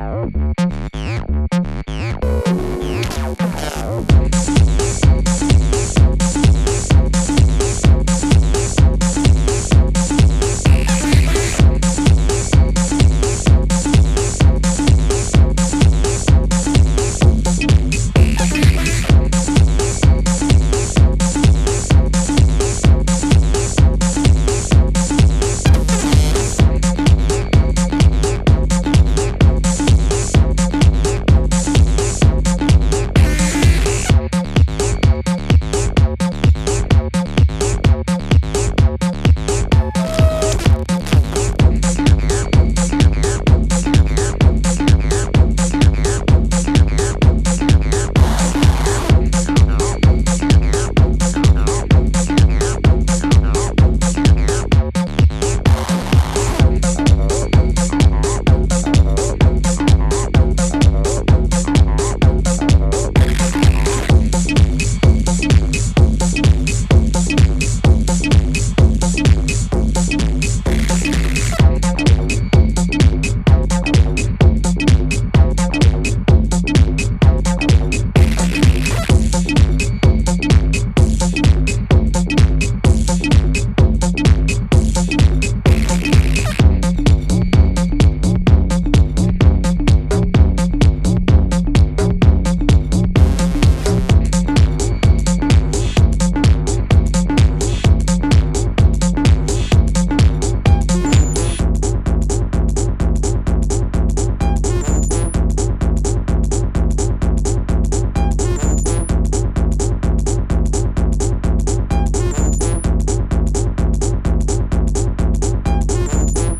Uh-oh.